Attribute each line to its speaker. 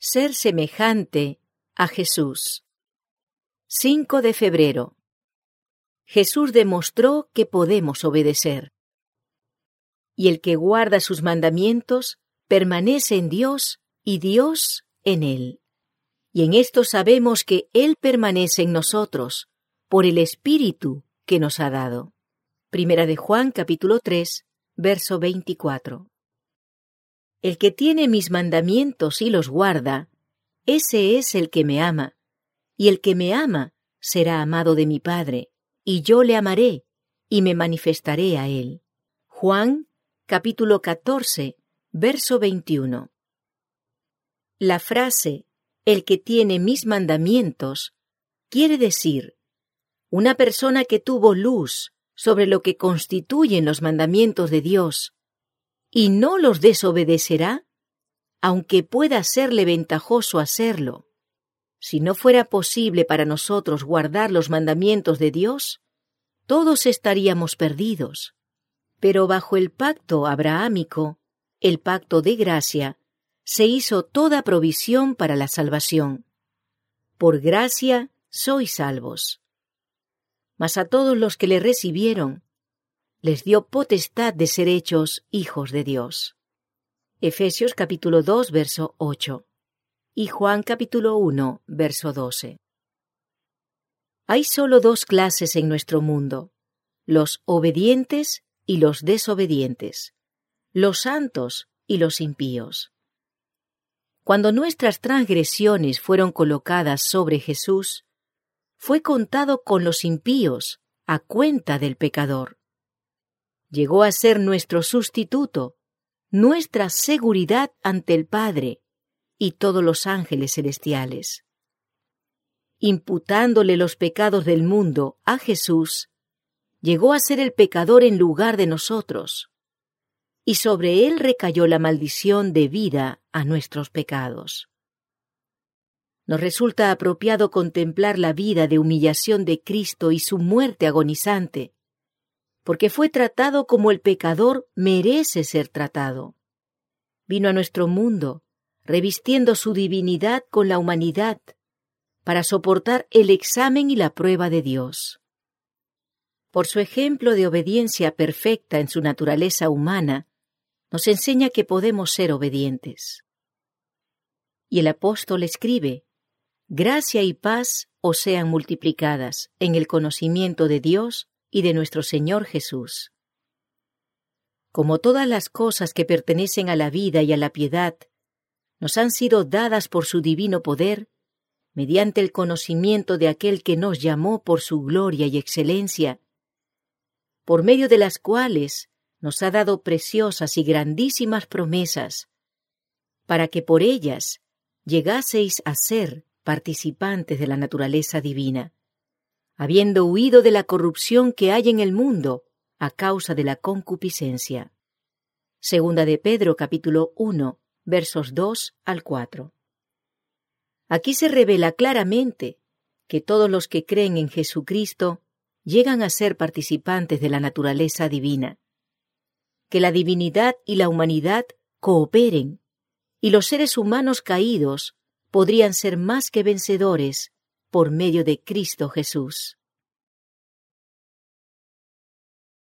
Speaker 1: Ser semejante a Jesús. 5 de febrero. Jesús demostró que podemos obedecer. Y el que guarda sus mandamientos permanece en Dios y Dios en él. Y en esto sabemos que Él permanece en nosotros por el Espíritu que nos ha dado. Primera de Juan capítulo 3, verso 24. El que tiene mis mandamientos y los guarda, ese es el que me ama, y el que me ama será amado de mi Padre, y yo le amaré, y me manifestaré a él. Juan capítulo 14, verso 21. La frase el que tiene mis mandamientos quiere decir una persona que tuvo luz sobre lo que constituyen los mandamientos de Dios y no los desobedecerá, aunque pueda serle ventajoso hacerlo. Si no fuera posible para nosotros guardar los mandamientos de Dios, todos estaríamos perdidos. Pero bajo el pacto abrahámico, el pacto de gracia, se hizo toda provisión para la salvación. Por gracia sois salvos. Mas a todos los que le recibieron, les dio potestad de ser hechos hijos de Dios. Efesios capítulo 2, verso 8 y Juan capítulo 1, verso 12. Hay solo dos clases en nuestro mundo, los obedientes y los desobedientes, los santos y los impíos. Cuando nuestras transgresiones fueron colocadas sobre Jesús, fue contado con los impíos a cuenta del pecador llegó a ser nuestro sustituto, nuestra seguridad ante el Padre y todos los ángeles celestiales. Imputándole los pecados del mundo a Jesús, llegó a ser el pecador en lugar de nosotros, y sobre él recayó la maldición debida a nuestros pecados. Nos resulta apropiado contemplar la vida de humillación de Cristo y su muerte agonizante, porque fue tratado como el pecador merece ser tratado. Vino a nuestro mundo, revistiendo su divinidad con la humanidad, para soportar el examen y la prueba de Dios. Por su ejemplo de obediencia perfecta en su naturaleza humana, nos enseña que podemos ser obedientes. Y el apóstol escribe, Gracia y paz os sean multiplicadas en el conocimiento de Dios y de nuestro Señor Jesús. Como todas las cosas que pertenecen a la vida y a la piedad, nos han sido dadas por su divino poder, mediante el conocimiento de aquel que nos llamó por su gloria y excelencia, por medio de las cuales nos ha dado preciosas y grandísimas promesas, para que por ellas llegaseis a ser participantes de la naturaleza divina habiendo huido de la corrupción que hay en el mundo a causa de la concupiscencia. Segunda de Pedro capítulo 1 versos 2 al 4. Aquí se revela claramente que todos los que creen en Jesucristo llegan a ser participantes de la naturaleza divina, que la divinidad y la humanidad cooperen, y los seres humanos caídos podrían ser más que vencedores por medio de Cristo Jesús.